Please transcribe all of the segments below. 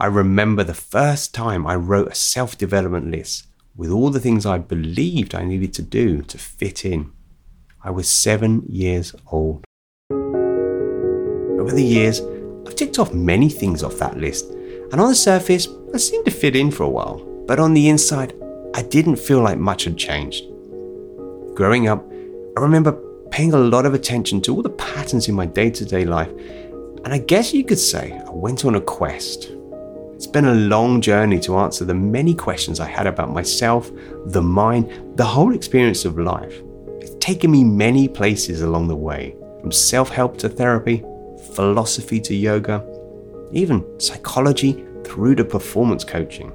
I remember the first time I wrote a self development list with all the things I believed I needed to do to fit in. I was seven years old. Over the years, I've ticked off many things off that list, and on the surface, I seemed to fit in for a while, but on the inside, I didn't feel like much had changed. Growing up, I remember paying a lot of attention to all the patterns in my day to day life, and I guess you could say I went on a quest. It's been a long journey to answer the many questions I had about myself, the mind, the whole experience of life. It's taken me many places along the way, from self help to therapy, philosophy to yoga, even psychology through to performance coaching.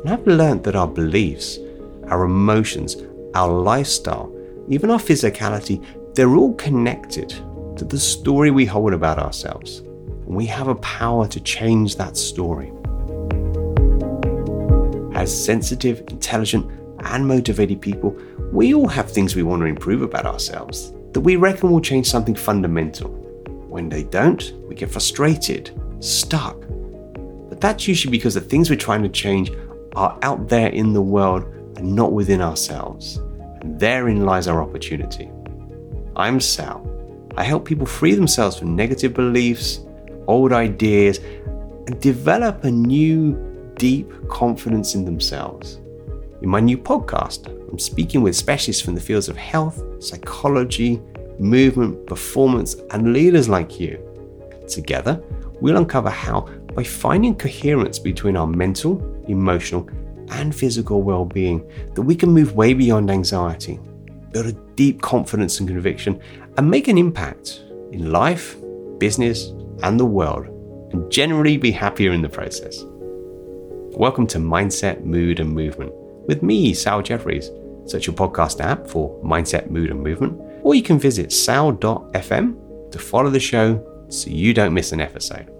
And I've learned that our beliefs, our emotions, our lifestyle, even our physicality, they're all connected to the story we hold about ourselves. And we have a power to change that story. As sensitive, intelligent, and motivated people, we all have things we want to improve about ourselves that we reckon will change something fundamental. When they don't, we get frustrated, stuck. But that's usually because the things we're trying to change are out there in the world and not within ourselves. And therein lies our opportunity. I'm Sal. I help people free themselves from negative beliefs, old ideas, and develop a new, deep confidence in themselves. In my new podcast, I'm speaking with specialists from the fields of health, psychology, movement, performance, and leaders like you. Together, we'll uncover how, by finding coherence between our mental, emotional, and physical well being, that we can move way beyond anxiety, build a deep confidence and conviction, and make an impact in life, business, and the world, and generally be happier in the process. Welcome to Mindset, Mood, and Movement with me, Sal Jefferies. Search your podcast app for Mindset, Mood, and Movement, or you can visit sal.fm to follow the show so you don't miss an episode.